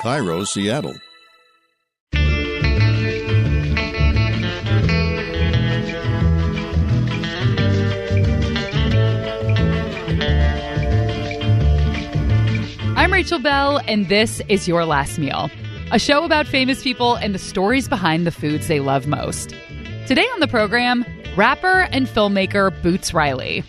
KIRO, Seattle. I'm Rachel Belle, and this is Your Last Meal, a show about famous people and the stories behind the foods they love most. Today on the program, rapper and filmmaker Boots Riley.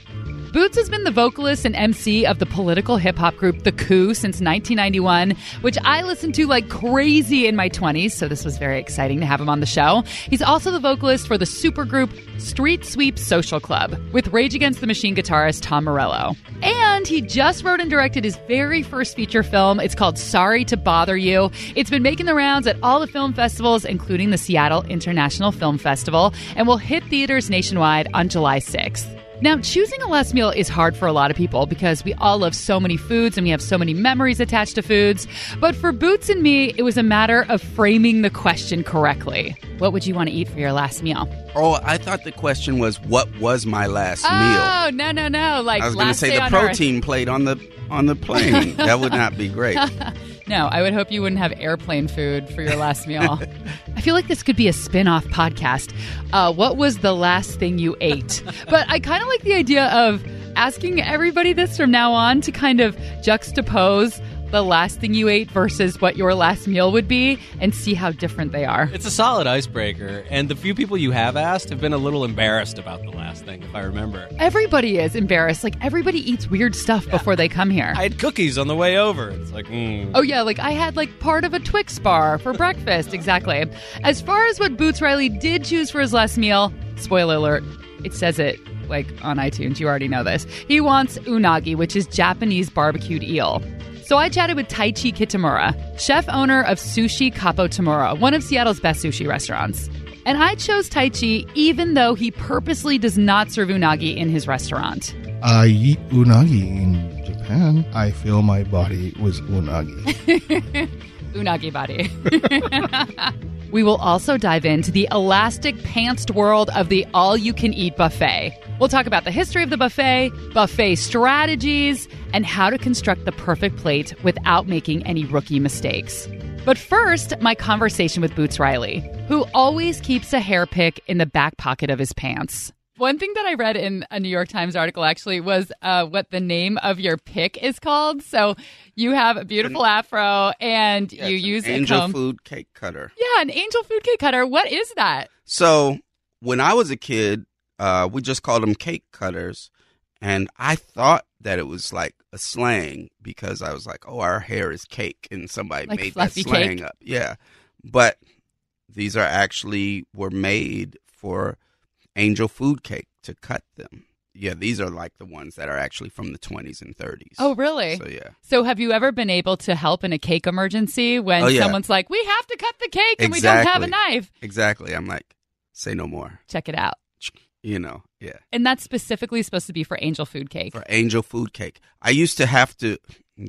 Boots has been the vocalist and MC of the political hip hop group The Coup since 1991, which I listened to like crazy in my 20s, so this was very exciting to have him on the show. He's also the vocalist for the supergroup Street Sweeper Social Club with Rage Against the Machine guitarist Tom Morello. And he just wrote and directed his very first feature film. It's called Sorry to Bother You. It's been making the rounds at all the film festivals, including the Seattle International Film Festival, and will hit theaters nationwide on July 6th. Now, choosing a last meal is hard for a lot of people because we all love so many foods and we have so many memories attached to foods. But for Boots and me, it was a matter of framing the question correctly. What would you want to eat for your last meal? Oh, I thought the question was what was my last oh, meal? Oh, no, no, no. Like I was going to say the protein Earth. plate on the on the plane. that would not be great. No, I would hope you wouldn't have airplane food for your last meal. I feel like this could be a spin off podcast. Uh, what was the last thing you ate? But I kind of like the idea of asking everybody this from now on to kind of juxtapose the last thing you ate versus what your last meal would be and see how different they are. It's a solid icebreaker, and the few people you have asked have been a little embarrassed about the last thing, if I remember. Everybody is embarrassed. Like, everybody eats weird stuff before they come here. I had cookies on the way over. It's like, mm. Oh yeah, like I had like part of a Twix bar for breakfast. Exactly. As far as what Boots Riley did choose for his last meal, spoiler alert, it says it like on iTunes. You already know this. He wants unagi, which is Japanese barbecued eel. So I chatted with Taichi Kitamura, chef owner of Sushi Kappo Tamura, one of Seattle's best sushi restaurants. And I chose Taichi even though he purposely does not serve unagi in his restaurant. I eat unagi in Japan. I fill my body with unagi. Unagi body. we will also dive into the elastic pantsed world of the all you can eat buffet. We'll talk about the history of the buffet, buffet strategies, and how to construct the perfect plate without making any rookie mistakes. But first, my conversation with Boots Riley, who always keeps a hair pick in the back pocket of his pants. One thing that I read in a New York Times article actually was uh, what the name of your pick is called. So you have a beautiful afro and Yeah, you it's an use angel food cake cutter. Yeah, an angel food cake cutter. What is that? So when I was a kid, uh, we just called them cake cutters, and I thought that it was like a slang because I was like, "Oh, our hair is cake," and somebody Like made that slang cake? up. Yeah, but these are actually were made for angel food cake to cut them. Yeah, these are like the ones that are actually from the 20s and 30s. Oh, really? So yeah, So have you ever been able to help in a cake emergency when Oh, yeah. someone's like, "We have to cut the cake and we don't have a knife." exactly. I'm like, say no more. Check it out. You know, yeah. And that's specifically supposed to be for angel food cake. for angel food cake. I used to have to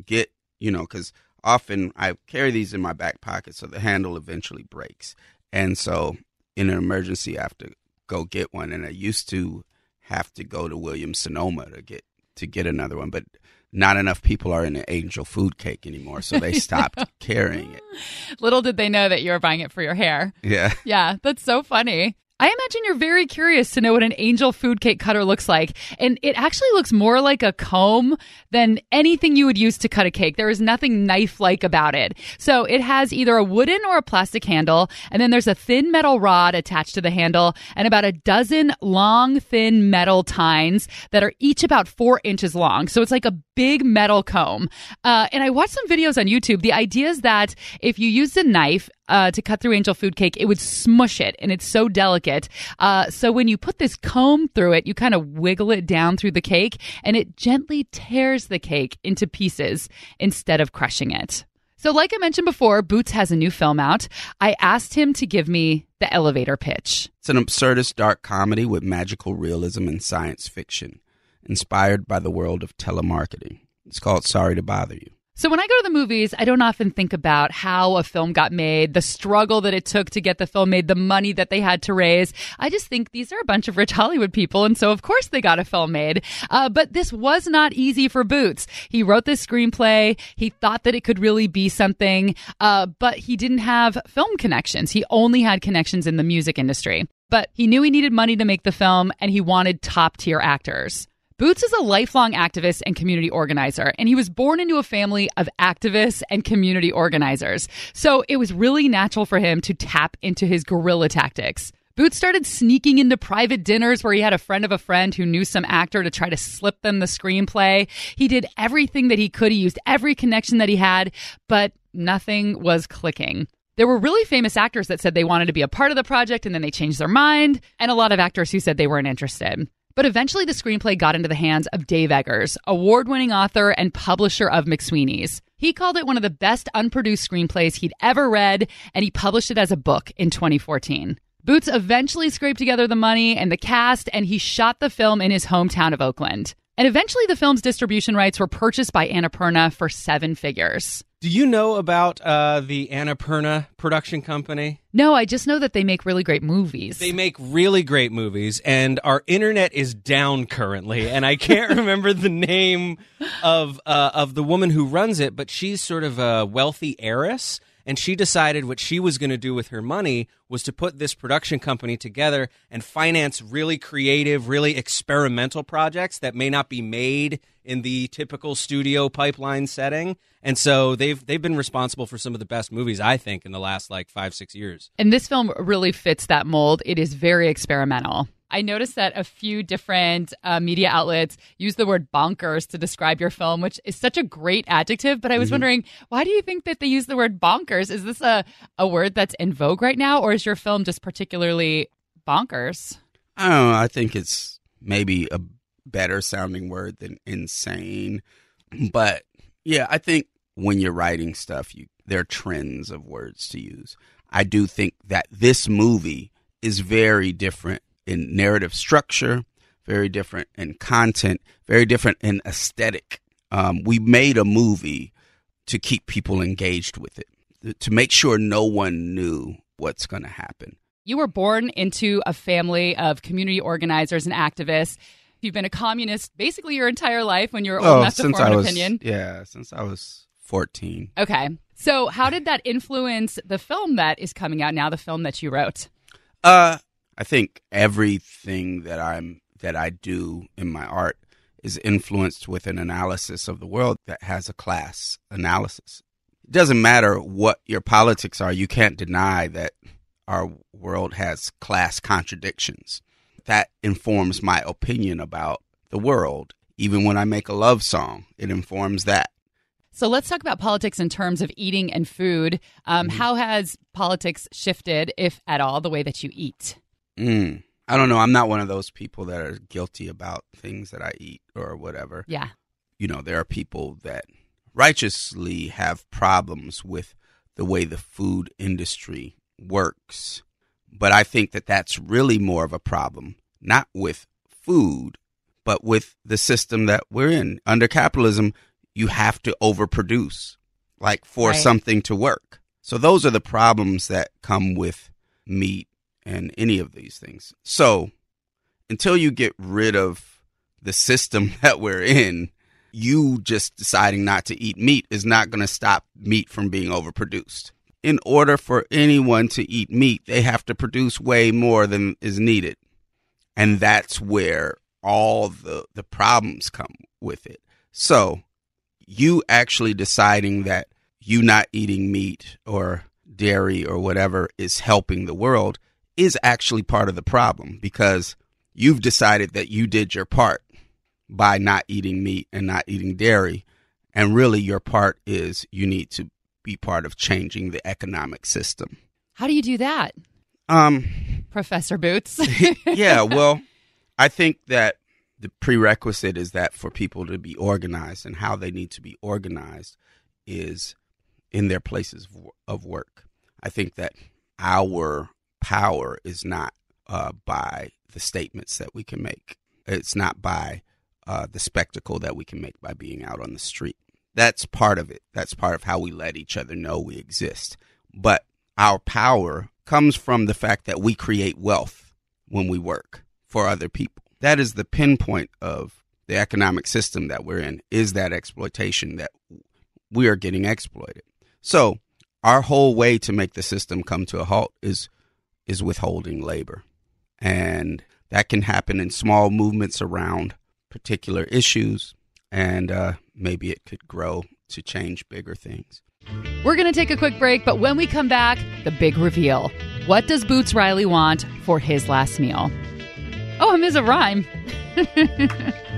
get, you know, because often I carry these in my back pocket, so the handle eventually breaks. And so in an emergency, I have to go get one. And I used to have to go to Williams Sonoma to get to get another one, but not enough people are in the angel food cake anymore, so they stopped carrying it. Little did they know that you were buying it for your hair. Yeah. Yeah, that's so funny. I imagine you're very curious to know what an angel food cake cutter looks like. And it actually looks more like a comb than anything you would use to cut a cake. There is nothing knife like about it. So it has either a wooden or a plastic handle, and then there's a thin metal rod attached to the handle, and about a dozen long, thin metal tines that are each about four inches long. So it's like a big metal comb. Uh, and I watched some videos on YouTube. The idea is that if you used a knife, uh, to cut through angel food cake, it would smush it, and it's so delicate. Uh, so when you put this comb through it, you kind of wiggle it down through the cake, and it gently tears the cake into pieces instead of crushing it. So, like I mentioned before, Boots has a new film out. I asked him to give me the elevator pitch. It's an absurdist dark comedy with magical realism and science fiction, inspired by the world of telemarketing. It's called Sorry to Bother You. So when I go to the movies, I don't often think about how a film got made, the struggle that it took to get the film made, the money that they had to raise. I just think these are a bunch of rich Hollywood people, and so of course they got a film made. Uh, but this was not easy for Boots. He wrote this screenplay. He thought that it could really be something, uh, but he didn't have film connections. He only had connections in the music industry. But he knew he needed money to make the film, and he wanted top tier actors. Boots is a lifelong activist and community organizer, and he was born into a family of activists and community organizers. So it was really natural for him to tap into his guerrilla tactics. Boots started sneaking into private dinners where he had a friend of a friend who knew some actor to try to slip them the screenplay. He did everything that he could. He used every connection that he had, but nothing was clicking. There were really famous actors that said they wanted to be a part of the project and then they changed their mind, and a lot of actors who said they weren't interested. But eventually, the screenplay got into the hands of Dave Eggers, award winning author and publisher of McSweeney's. He called it one of the best unproduced screenplays he'd ever read, and he published it as a book in 2014. Boots eventually scraped together the money and the cast, and he shot the film in his hometown of Oakland. And eventually, the film's distribution rights were purchased by Annapurna for seven figures. Do you know about uh, the Annapurna production company? No, I just know that they make really great movies. They make really great movies, and our internet is down currently, and I can't remember the name of uh, of the woman who runs it, but she's sort of a wealthy heiress, and she decided what she was going to do with her money was to put this production company together and finance really creative, really experimental projects that may not be made in the typical studio pipeline setting. And so they've they've been responsible for some of the best movies I think in the last like 5 6 years. And this film really fits that mold. It is very experimental. I noticed that a few different uh, media outlets use the word bonkers to describe your film, which is such a great adjective. But I was mm-hmm. wondering, why do you think that they use the word bonkers? Is this a, a word that's in vogue right now, or is your film just particularly bonkers? I don't know. I think it's maybe a better sounding word than insane. But yeah, I think when you're writing stuff, you there are trends of words to use. I do think that this movie is very different in narrative structure, very different in content, very different in aesthetic. Um, we made a movie to keep people engaged with it, to make sure no one knew what's going to happen. You were born into a family of community organizers and activists. You've been a communist basically your entire life when you were old oh, enough to form an was, opinion. Yeah, since I was 14. Okay. So, how did that influence the film that is coming out now, the film that you wrote? Uh, I think everything that I'm that I do in my art is influenced with an analysis of the world that has a class analysis. It doesn't matter what your politics are, you can't deny that our world has class contradictions. That informs my opinion about the world. Even when I make a love song, it informs that. So let's talk about politics in terms of eating and food. Um, mm-hmm. How has politics shifted, if at all, the way that you eat? Mm. I don't know. I'm not one of those people that are guilty about things that I eat or whatever. Yeah. You know, there are people that righteously have problems with the way the food industry works. But I think that that's really more of a problem, not with food, but with the system that we're in. Under capitalism, you have to overproduce, like for right. something to work. So those are the problems that come with meat and any of these things. So until you get rid of the system that we're in, you just deciding not to eat meat is not going to stop meat from being overproduced. In order for anyone to eat meat, they have to produce way more than is needed. And that's where all the, the problems come with it. So, you actually deciding that you not eating meat or dairy or whatever is helping the world is actually part of the problem because you've decided that you did your part by not eating meat and not eating dairy. And really, your part is you need to be part of changing the economic system. How do you do that? Um, Professor Boots. yeah, well, I think that the prerequisite is that for people to be organized and how they need to be organized is in their places of work. I think that our power is not uh, by the statements that we can make. It's not by uh, the spectacle that we can make by being out on the street. that's part of it. That's part of how we let each other know we exist. But our power comes from the fact that we create wealth when we work for other people. That is the pinpoint of the economic system that we're in is that exploitation that we are getting exploited. So, our whole way to make the system come to a halt is is withholding labor. And that can happen in small movements around particular issues and uh, maybe it could grow to change bigger things. We're going to take a quick break, but when we come back, the big reveal. What does Boots Riley want for his last meal? Oh, is a rhyme.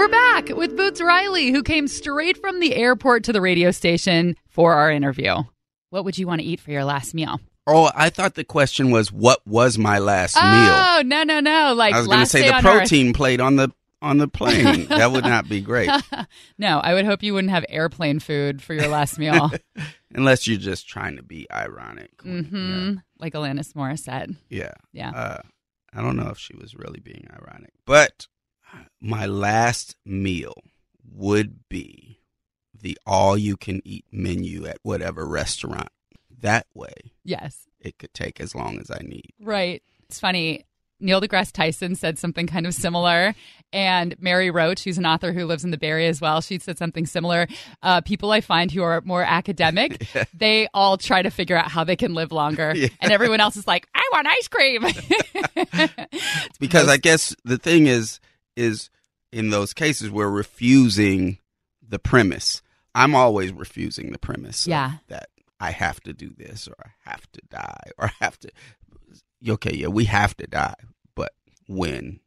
We're back with Boots Riley, who came straight from the airport to the radio station for our interview. What would you want to eat for your last meal? Oh, I thought the question was what was my last meal? Oh, no, no, no. Like I was going to say the on Earth. protein plate on the on the plane. that would not be great No, I would hope you wouldn't have airplane food for your last meal. unless you're just trying to be ironic. hmm Like Alanis Morissette. Yeah. Yeah. Uh, I don't know if she was really being ironic, but my last meal would be the all you can eat menu at whatever restaurant. That way, Yes. it could take as long as I need. Right. It's funny. Neil deGrasse Tyson said something kind of similar. And Mary Roach, who's an author who lives in the Bay Area as well, she said something similar. Uh, people I find who are more academic, they all try to figure out how they can live longer. Yeah. And everyone else is like, I want ice cream. because I guess the thing is is in those cases we're refusing the premise. I'm always refusing the premise. Yeah. that I have to do this or I have to die or I have to. Okay, yeah, we have to die, but when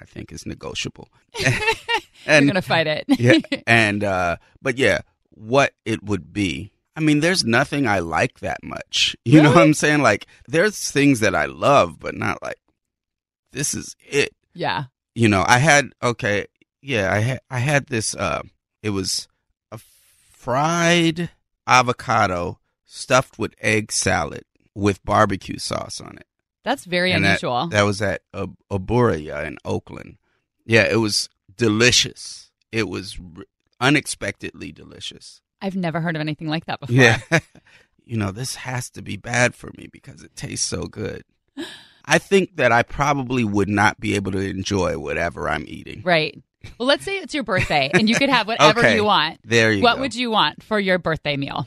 I think is negotiable. and We're going to fight it. yeah, and uh, but yeah, what it would be. I mean, there's nothing I like that much. You know what I'm saying? Like, there's things that I love, but not like this is it yeah. You know, I had okay, yeah, I had I had this. Uh, it was a fried avocado stuffed with egg salad with barbecue sauce on it. That's very And unusual. That, was at uh, Aburaya in Oakland. Yeah, it was delicious. It was r- unexpectedly delicious. I've never heard of anything like that before. Yeah. you know, this has to be bad for me because it tastes so good. I think that I probably would not be able to enjoy whatever I'm eating. Right. Well, let's say it's your birthday and you could have whatever Okay. you want. There you go. what go. would you want for your birthday meal?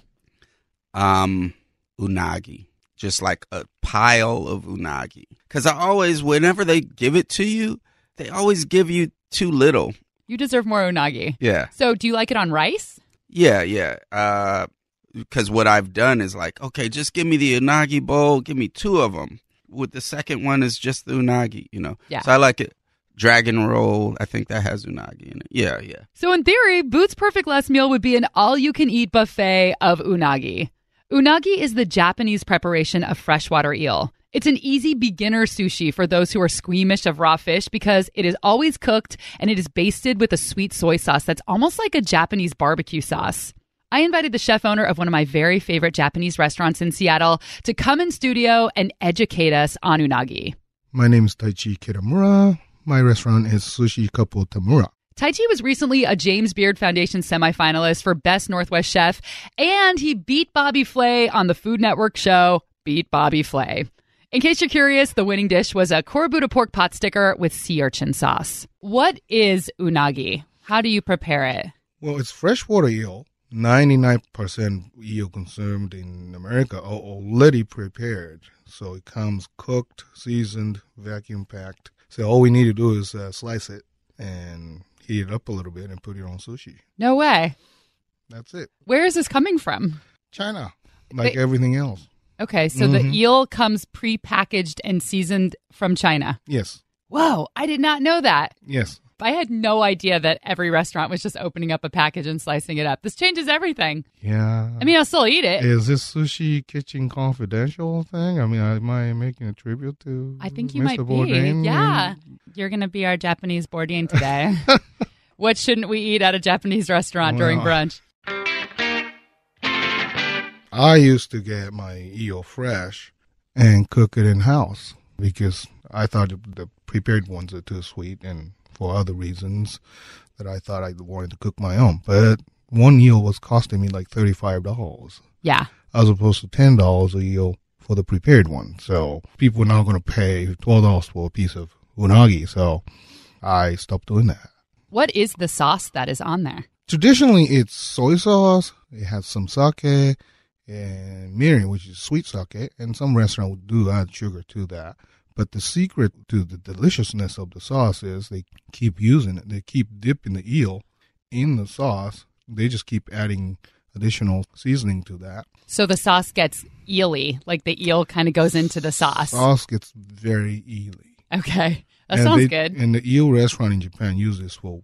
um unagi just like a pile of unagi because i always whenever they give it to you they always give you too little You deserve more unagi. yeah So, do you like it on rice? yeah yeah uh because what i've done is like okay just give me the unagi bowl give me two of them with the second one is just the unagi you know Yeah. so i like it dragon roll i think that has unagi in it yeah yeah So, in theory, Boots' perfect last meal would be an all you can eat buffet of unagi. Unagi is the Japanese preparation of freshwater eel. It's an easy beginner sushi for those who are squeamish of raw fish because it is always cooked and it is basted with a sweet soy sauce that's almost like a Japanese barbecue sauce. I invited the chef owner of one of my very favorite Japanese restaurants in Seattle to come in studio and educate us on unagi. My name is Taichi Kitamura. My restaurant is Sushi Kappo Tamura. Taichi was recently a James Beard Foundation semifinalist for Best Northwest Chef, and he beat Bobby Flay on the Food Network show Beat Bobby Flay. In case you're curious, the winning dish was a Kurobuta pork pot sticker with sea urchin sauce. What is unagi? How do you prepare it? Well, it's freshwater eel. 99% eel consumed in America are already prepared. So it comes cooked, seasoned, vacuum packed. So all we need to do is uh, slice it and heat it up a little bit and put it on sushi. No way. That's it. Where is this coming from? China, like Wait. everything else. Okay, so the eel comes pre-packaged and seasoned from China. Yes, Whoa, I did not know that. yes. I had no idea that every restaurant was just opening up a package and slicing it up. This changes everything. Yeah. I mean, I'll still eat it. Is this sushi kitchen confidential thing? I mean, am I making a tribute to? I think you Mr. might be. Bourdain? Yeah. You're going to be our Japanese Bourdain today. what shouldn't we eat at a Japanese restaurant during brunch? I used to get my eel fresh and cook it in house because I thought the prepared ones are too sweet and for other reasons that I thought I wanted to cook my own. But one eel was costing me like $35 Yeah. as opposed to $10 a eel for the prepared one. So people are now going to pay $12 for a piece of unagi. So I stopped doing that. What is the sauce that is on there? Traditionally, it's soy sauce. It has some sake and mirin, which is sweet sake, and some restaurant would do add sugar to that. But the secret to the deliciousness of the sauce is they keep using it. They keep dipping the eel in the sauce. They just keep adding additional seasoning to that. So the sauce gets eely, like the eel kind of goes into the sauce. Sauce gets very eely. Okay. That And sounds they- good. And the eel restaurant in Japan uses this for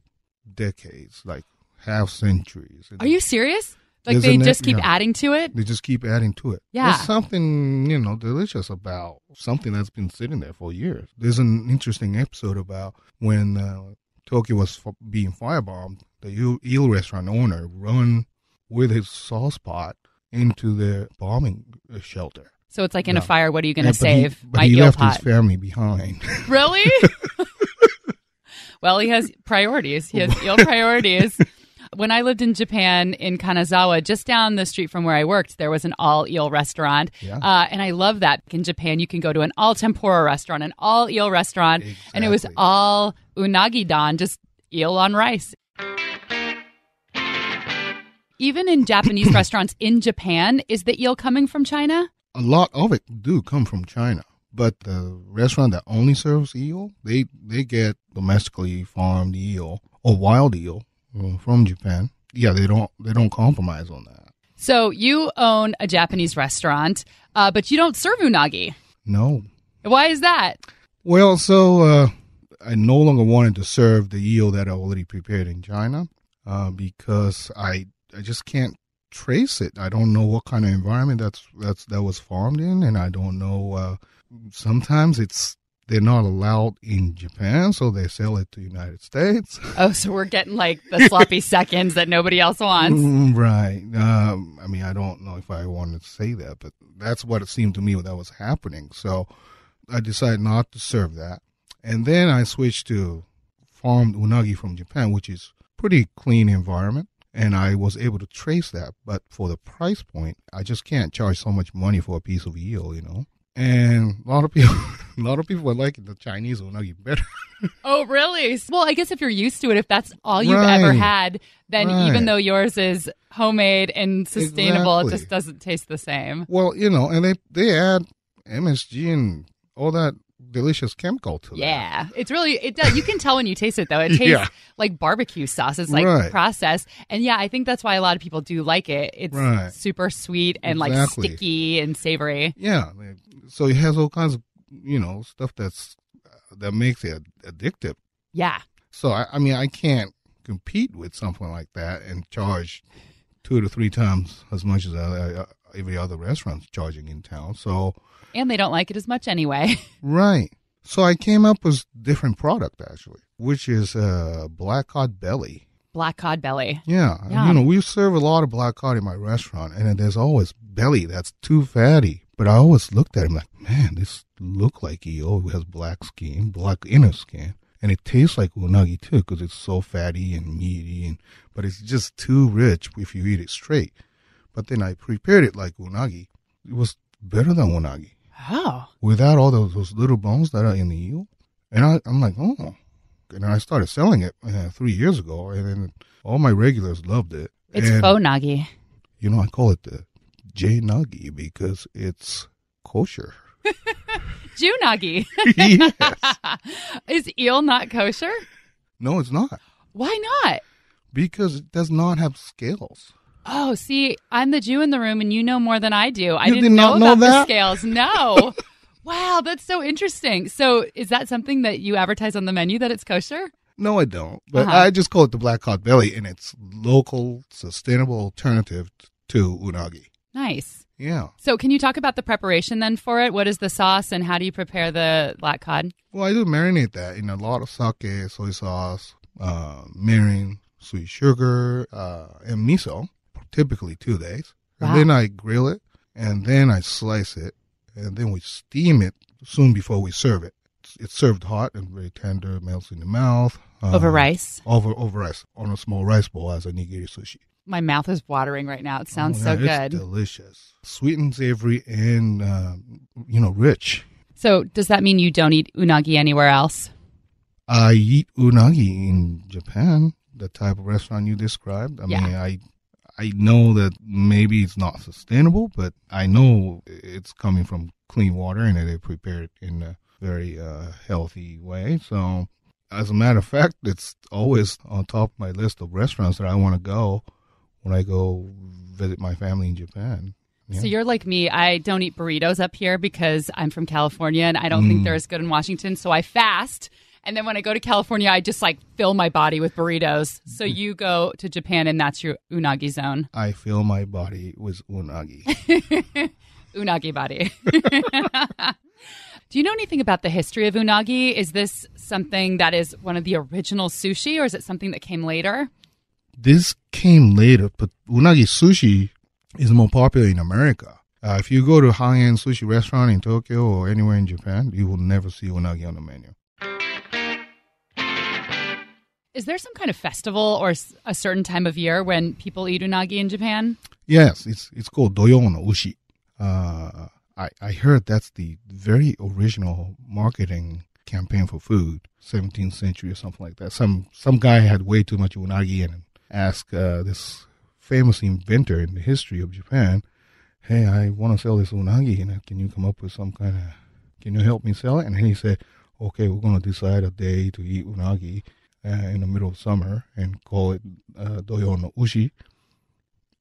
decades, like half centuries. Are you serious? Like Isn't they it? just keep Yeah. adding to it? They just keep adding to it. Yeah. There's something, you know, delicious about something that's been sitting there for years. There's an interesting episode about when uh, Tokyo was f- being firebombed, the eel, restaurant owner run with his sauce pot into the bombing shelter. So it's like in a fire, what are you going to Yeah, but he- save? But My he eel left pot. his family behind. Really? well, he has priorities. He has eel priorities. When I lived in Japan in Kanazawa, just down the street from where I worked, there was an all eel restaurant. Yeah. Uh, and I love that. In Japan, you can go to an all tempura restaurant, an all eel restaurant, and it was all unagi don, just eel on rice. Even in Japanese restaurants in Japan, is the eel coming from China? a lot of it do come from China, but the restaurant that only serves eel, they they get domestically farmed eel or wild eel from Japan. Yeah, they don't they don't compromise on that. So you own a Japanese restaurant, uh, but you don't serve unagi. No. Why is that? Well, so uh, I no longer wanted to serve the eel that I already prepared in China uh, because I I just can't trace it. I don't know what kind of environment that's that's that was farmed in, and I don't know. Uh, sometimes it's they're not allowed in Japan, so they sell it to the United States. Oh, so we're getting like the sloppy seconds that nobody else wants. Mm, right. Um, I mean, I don't know if I wanted to say that, but that's what it seemed to me that was happening. So I decided not to serve that. And then I switched to farmed unagi from Japan, which is pretty clean environment. And I was able to trace that. But for the price point, I just can't charge so much money for a piece of eel, you know? And a lot of people, a lot of people are liking the Chinese unagi better. Oh, really? Well, I guess if you're used to it, if that's all you've ever had, then Right. even though yours is homemade and sustainable, it just doesn't taste the same. Well, you know, and they they add MSG and all that delicious chemical to that. Yeah, it's really it does. You can tell when you taste it though. It tastes Yeah. like barbecue sauce. It's like Right. processed, and yeah, I think that's why a lot of people do like it. It's Right. super sweet and like sticky and savory. Yeah. So it has all kinds of you know stuff that's uh, that makes it addictive. Yeah, So I, I mean, I can't compete with something like that and charge two to three times as much as uh, uh, every other restaurant's charging in town. So and they don't like it as much anyway. right. So I came up with different product actually, which is uh, black cod belly. Black cod belly. Yeah, Yum. you know, we serve a lot of black cod in my restaurant, and there's always belly that's too fatty. But I always looked at him like, man, this look like. It has black skin, black inner skin, and it tastes like unagi too because it's so fatty and meaty. And but it's just too rich if you eat it straight. But then I prepared it like unagi. It was better than unagi Oh, without all those, those little bones that are in the eel. And I, I'm like, oh. And I started selling it uh, three years ago, and then all my regulars loved it. it's and, faux nagi. You know, I call it the J Nagi because it's kosher. Junagi. yes. Is eel not kosher? No, it's not Why not? because it does not have scales. Oh, see, I'm the Jew in the room, and you know more than I do. I didn't did not know about the scales. No. wow, that's so interesting. So, is that something that you advertise on the menu that it's kosher? No, I don't. But Uh-huh. I just call it the black cod belly, and it's local, sustainable alternative to unagi. Nice. Yeah. So, can you talk about the preparation then for it? What is the sauce, and how do you prepare the black cod? Well, I do marinate that in a lot of sake, soy sauce, uh, mirin, sweet sugar, uh, and miso, typically two days. Wow. And then I grill it and then I slice it, and then we steam it soon before we serve it. It's, it's served hot and very tender, melts in the mouth. Over Um, rice. Over over rice on a small rice bowl as a nigiri sushi. My mouth is watering right now. It sounds Oh, so good. It's delicious, sweet and savory, and um, you know rich. so, does that mean you don't eat unagi anywhere else? I eat unagi in Japan, the type of restaurant you described. I Yeah. mean, I I know that maybe it's not sustainable, but I know it's coming from clean water and they prepare it in a very uh, healthy way. So, as a matter of fact, it's always on top of my list of restaurants that I want to go when I go visit my family in Japan. Yeah. So you're like me. I don't eat burritos up here because I'm from California and I don't think Mm. they're as good in Washington. So I fast. And then when I go to California, I just like fill my body with burritos. So Mm. you go to Japan and that's your unagi zone. I fill my body with unagi. Unagi body. Do you know anything about the history of unagi? Is this something that is one of the original sushi or is it something that came later? This came later, but unagi sushi is more popular in America. Uh, if you go to high-end sushi restaurant in Tokyo or anywhere in Japan, you will never see unagi on the menu. Is there some kind of festival or a certain time of year when people eat unagi in Japan? Yes, it's it's called doyo no ushi. Uh, I I heard that's the very original marketing campaign for food, 17th century or something like that. Some some guy had way too much unagi and asked uh, this famous inventor in the history of Japan, "Hey, I want to sell this unagi, and can you come up with some kind of? Can you help me sell it?" And he said, "Okay, we're going to decide a day to eat unagi." Uh, in the middle of summer and call it uh, doyo no ushi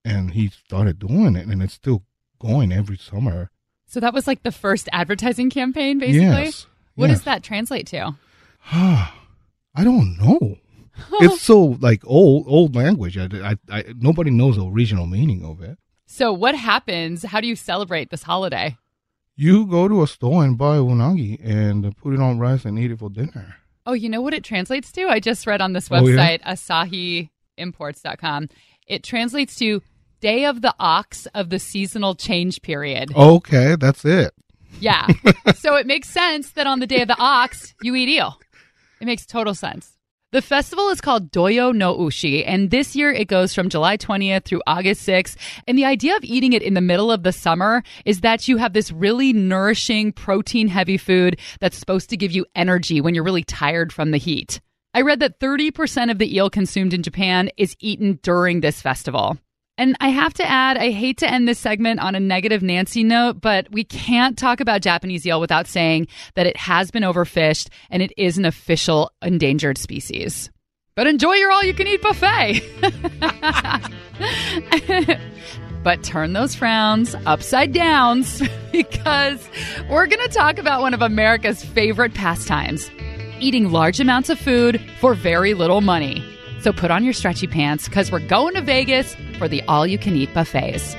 and he started doing it, and it's still going every summer. So that was like the first advertising campaign, basically. Yes. What yes. does that translate to? I don't know. It's so like old old language. I, I, I, nobody knows the original meaning of it. So what happens? How do you celebrate this holiday? You go to a store and buy unagi and put it on rice and eat it for dinner. Oh, you know what it translates to? I just read on this Oh, yeah? website, asahiimports.com. It translates to Day of the Ox of the Seasonal Change Period. Okay, that's it. Yeah. so it makes sense that on the Day of the Ox, you eat eel. It makes total sense. The festival is called Doyo no Ushi, and this year it goes from July 20th through August 6th. And the idea of eating it in the middle of the summer is that you have this really nourishing, protein heavy food that's supposed to give you energy when you're really tired from the heat. I read that 30% of the eel consumed in Japan is eaten during this festival. And I have to add, I hate to end this segment on a negative Nancy note, but we can't talk about Japanese eel without saying that it has been overfished and it is an official endangered species. But enjoy your all you can eat buffet. but turn those frowns upside down because we're going to talk about one of America's favorite pastimes eating large amounts of food for very little money. So put on your stretchy pants because we're going to Vegas for the all you can eat buffets.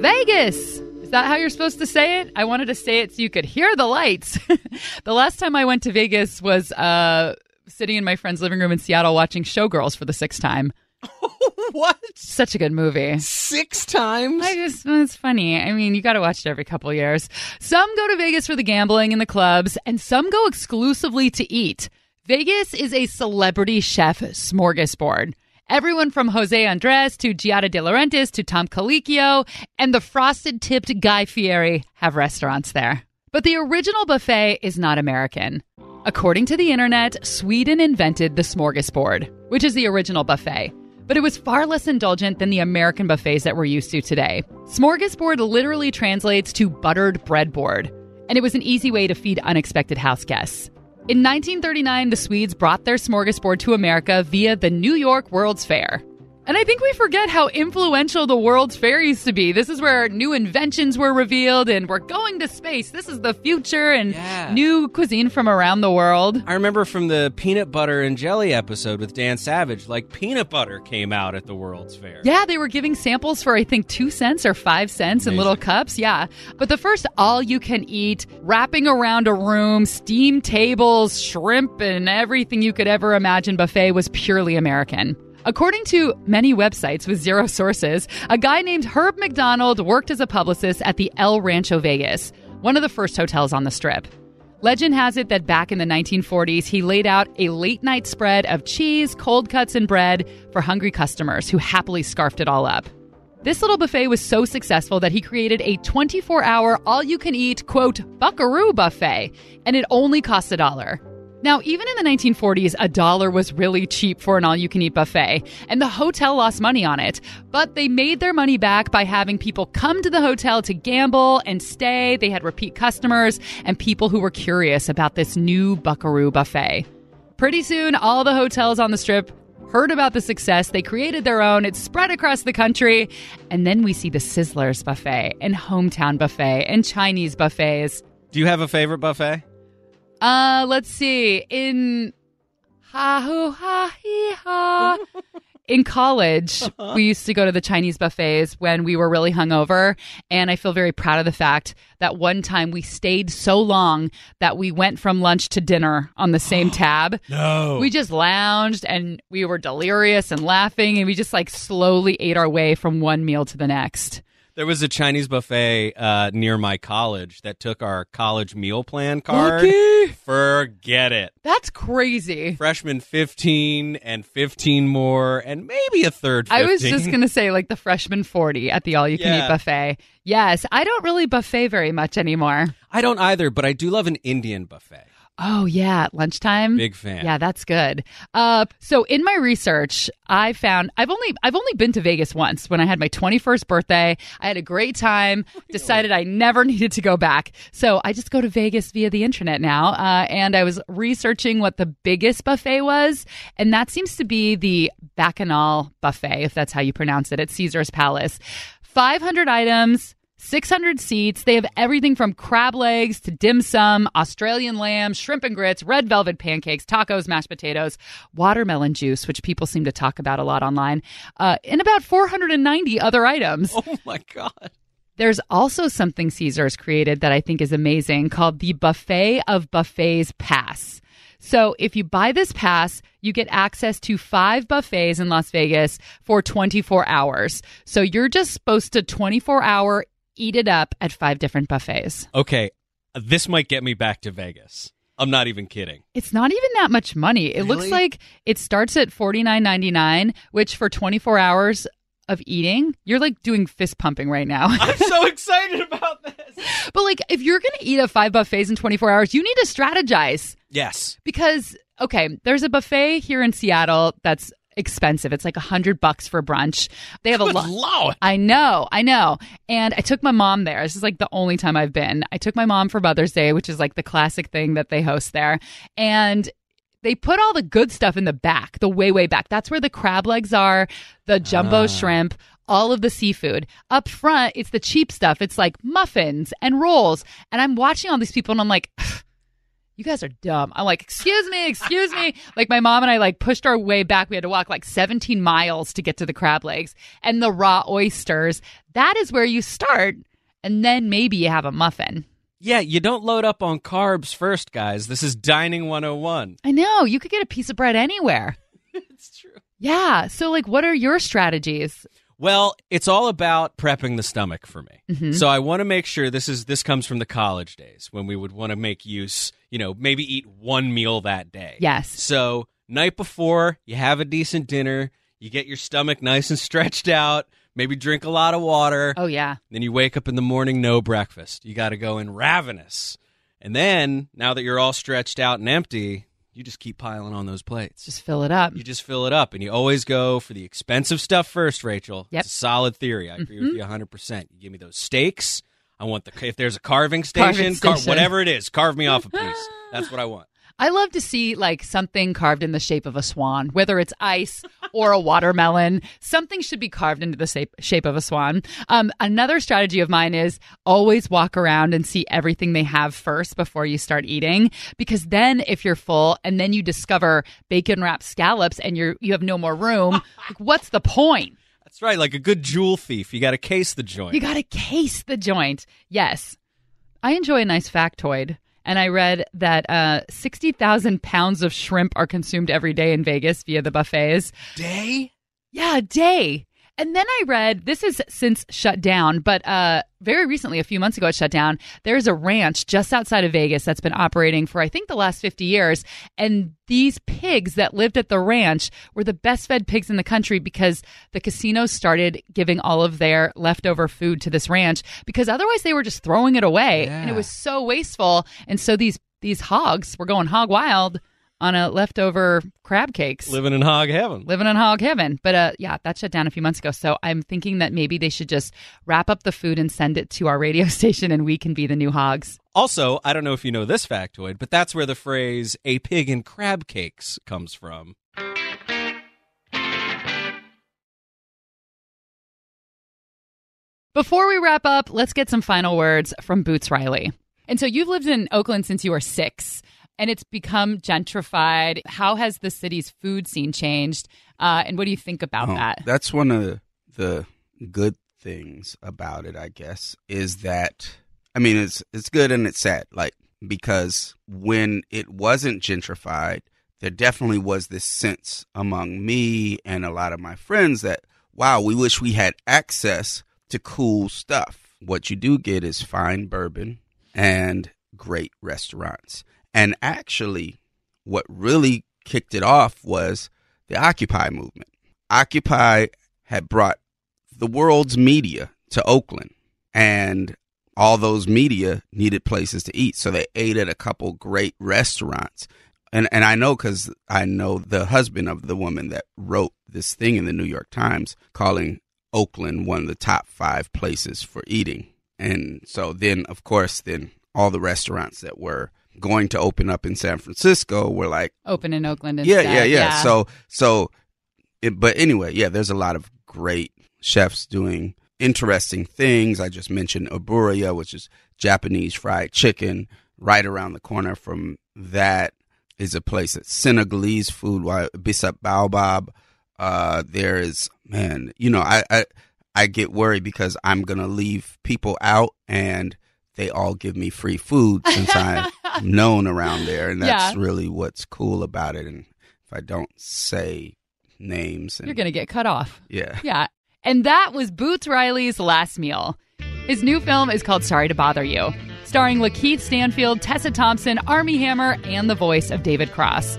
Vegas! Is that how you're supposed to say it? I wanted to say it so you could hear the lights. the last time I went to Vegas was uh, sitting in my friend's living room in Seattle watching Showgirls for the sixth time. what? Such a good movie. Six times? I just, it's funny. I mean, you got to watch it every couple years. Some go to Vegas for the gambling and the clubs, and some go exclusively to eat. Vegas is a celebrity chef smorgasbord. Everyone from Jose Andres to Giada De Laurentiis to Tom Colicchio and the frosted tipped Guy Fieri have restaurants there. But the original buffet is not American. According to the internet, Sweden invented the smorgasbord, which is the original buffet. But it was far less indulgent than the American buffets that we're used to today. Smorgasbord literally translates to buttered breadboard, and it was an easy way to feed unexpected house guests. In 1939, the Swedes brought their smorgasbord to America via the New York World's Fair. And I think we forget how influential the World's Fair used to be. This is where new inventions were revealed and we're going to space. This is the future and Yeah. new cuisine from around the world. I remember from the peanut butter and jelly episode with Dan Savage, like peanut butter came out at the World's Fair. Yeah, they were giving samples for I think two cents or five cents in little cups. Yeah. But the first all you can eat, wrapping around a room, steam tables, shrimp, and everything you could ever imagine buffet was purely American. According to many websites with zero sources, a guy named Herb McDonald worked as a publicist at the El Rancho Vegas, one of the first hotels on the strip. Legend has it that back in the 1940s, he laid out a late night spread of cheese, cold cuts, and bread for hungry customers who happily scarfed it all up. This little buffet was so successful that he created a 24 hour, all you can eat, quote, buckaroo buffet, and it only cost a dollar. Now, even in the 1940s, a dollar was really cheap for an all you can eat buffet, and the hotel lost money on it. But they made their money back by having people come to the hotel to gamble and stay. They had repeat customers and people who were curious about this new buckaroo buffet. Pretty soon, all the hotels on the strip heard about the success. They created their own. It spread across the country. And then we see the Sizzlers buffet and Hometown buffet and Chinese buffets. Do you have a favorite buffet? Uh, let's see. In ha hoo ha hee ha. In college, we used to go to the Chinese buffets when we were really hungover. And I feel very proud of the fact that one time we stayed so long that we went from lunch to dinner on the same tab. No. We just lounged and we were delirious and laughing, and we just like slowly ate our way from one meal to the next. There was a Chinese buffet uh, near my college that took our college meal plan card. Lucky. Forget it. That's crazy. Freshman 15 and 15 more and maybe a third 15. I was just going to say, like the freshman 40 at the all you can eat Yeah. buffet. Yes, I don't really buffet very much anymore. I don't either, but I do love an Indian buffet. Oh, yeah, lunchtime. Big fan. Yeah, that's good. Uh, so in my research, I found I've only I've only been to Vegas once when I had my 21st birthday. I had a great time. Decided I never needed to go back. So I just go to Vegas via the internet now. Uh, and I was researching what the biggest buffet was, and that seems to be the Bacchanal buffet, if that's how you pronounce it, at Caesar's Palace. 500 items. 600 seats. They have everything from crab legs to dim sum, Australian lamb, shrimp and grits, red velvet pancakes, tacos, mashed potatoes, watermelon juice, which people seem to talk about a lot online, uh, and about 490 other items. Oh my god. There's also something Caesars created that I think is amazing called the Buffet of Buffets Pass. So if you buy this pass, you get access to five buffets in Las Vegas for 24 hours. So you're just supposed to 24 hour eat it up at five different buffets. Okay, this might get me back to Vegas. I'm not even kidding. It's not even that much money. It looks like it starts at $49.99, which for 24 hours of eating, you're like doing fist pumping right now. I'm so excited about this. But like, if you're going to eat at five buffets in 24 hours, you need to strategize Yes. because, okay, there's a buffet here in Seattle that's expensive. It's like a hundred bucks for brunch. They have a Good lot. lord. I know, I know. And I took my mom there. This is like the only time I've been. I took my mom for Mother's Day, which is like the classic thing that they host there. And they put all the good stuff in the back, the way, way back. That's where the crab legs are, the jumbo Ah. shrimp, all of the seafood. Up front, it's the cheap stuff. It's like muffins and rolls. And I'm watching all these people and I'm like, you guys are dumb. I'm like, excuse me, excuse me. Like my mom and I like pushed our way back. We had to walk like 17 miles to get to the crab legs and the raw oysters. That is where you start. And then maybe you have a muffin. Yeah, you don't load up on carbs first, guys. This is dining 101. I know you could get a piece of bread anywhere. It's true. Yeah. So like, what are your strategies? Well, it's all about prepping the stomach for me. Mhm. So I want to make sure this is this comes from the college days when we would want to make use, you know, maybe eat one meal that day. Yes. So, night before, you have a decent dinner, you get your stomach nice and stretched out, maybe drink a lot of water. Oh yeah. Then you wake up in the morning, no breakfast. You got to go in ravenous. And then, now that you're all stretched out and empty, you just keep piling on those plates. Just fill it up. You just fill it up, and you always go for the expensive stuff first, Rachel. Yep. It's a solid theory. I agree with mm-hmm. you 100%. You give me those steaks. I want the, if there's a carving station, Carving car- station. whatever it is, carve me off a piece. That's what I want. I love to see like something carved in the shape of a swan, whether it's ice or a watermelon. Something should be carved into the shape, shape of a swan. Um, another strategy of mine is always walk around and see everything they have first before you start eating. Because then, if you're full and then you discover bacon wrapped scallops and you're you have no more room, like, what's the point? That's right, like a good jewel thief. You got to case the joint. You got to case the joint. Yes. I enjoy a nice factoid. And I read that uh, 60,000 pounds of shrimp are consumed every day in Vegas via the buffets. Day? Yeah, a day. And then I read this is since shut down, but uh, very recently, a few months ago, it shut down. There's a ranch just outside of Vegas that's been operating for I think the last 50 years, and these pigs that lived at the ranch were the best fed pigs in the country because the casinos started giving all of their leftover food to this ranch because otherwise they were just throwing it away, and it was so wasteful. And so these these hogs were going hog wild on a leftover crab cakes Living in hog heaven. living in hog heaven. But uh, yeah, that shut down a few months ago. So I'm thinking that maybe they should just wrap up the food and send it to our radio station, and we can be the new hogs. Also, I don't know if you know this factoid, but that's where the phrase "a pig in crab cakes" comes from. Before we wrap up, let's get some final words from Boots Riley. And so you've lived in Oakland since you were six. And it's become gentrified. How has the city's food scene changed? Uh, and what do you think about Oh, that? That's one of the good things about it, I guess, is that I mean it's it's good and it's sad. Like because when it wasn't gentrified, there definitely was this sense among me and a lot of my friends that wow, we wish we had access to cool stuff. What you do get is fine bourbon and great restaurants. And actually, what really kicked it off was the Occupy movement. Occupy had brought the world's media to Oakland, and all those media needed places to eat. So they ate at a couple great restaurants. And, and I know because I know the husband of the woman that wrote this thing in the New York Times calling Oakland one of the top five places for eating. And so then, of course, then all the restaurants that were going to open up in San Francisco were like, Open in Oakland yeah, instead. yeah, yeah, So, so, it, but anyway, yeah, there's a lot of great chefs doing interesting things. I just mentioned Aburaya, which is Japanese fried chicken. Right around the corner from that is a place that's Senegalese food, why- Bissap Baobab. Uh, there is, man, you know, I, I, I get worried because I'm going to leave people out and they all give me free food since I'm known around there. And that's Yeah. really what's cool about it. And if I don't say names, and, You're going to get cut off. yeah. Yeah. And that was Boots Riley's last meal. His new film is called Sorry to Bother You, starring Lakeith Stanfield, Tessa Thompson, Armie Hammer, and the voice of David Cross.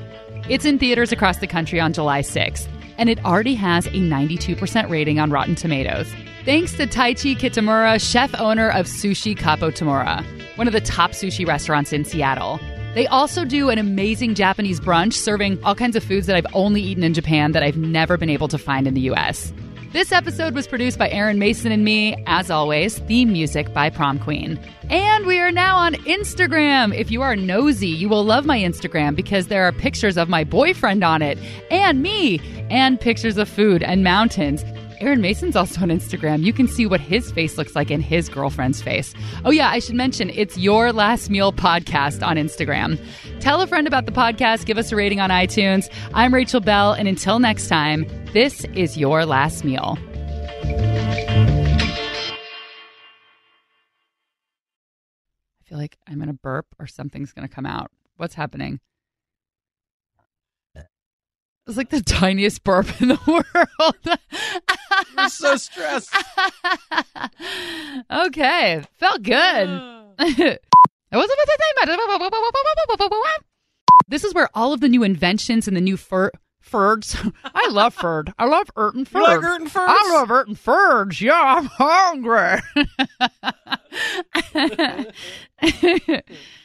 It's in theaters across the country on July 6th, and it already has a 92% rating on Rotten Tomatoes. Thanks to Taichi Kitamura, chef owner of Sushi Kappo Tamura, one of the top sushi restaurants in Seattle. They also do an amazing Japanese brunch serving all kinds of foods that I've only eaten in Japan that I've never been able to find in the US. This episode was produced by Aaron Mason and me. As always, theme music by Prom Queen. And we are now on Instagram. If you are nosy, you will love my Instagram because there are pictures of my boyfriend on it, and me, and pictures of food and mountains. Aaron Mason's also on Instagram. You can see what his face looks like in his girlfriend's face. Oh, yeah, I should mention it's Your Last Meal Podcast on Instagram. Tell a friend about the podcast, give us a rating on iTunes. I'm Rachel Belle, and until next time, this is Your Last Meal. I feel like I'm going to burp or something's going to come out. What's happening? It's like the tiniest burp in the world. I'm so stressed. okay, felt good. this is where all of the new inventions and the new fur furds. I love furd. I love Erton furd. You like Erton Furds? I love Erton furds. Yeah, I'm hungry.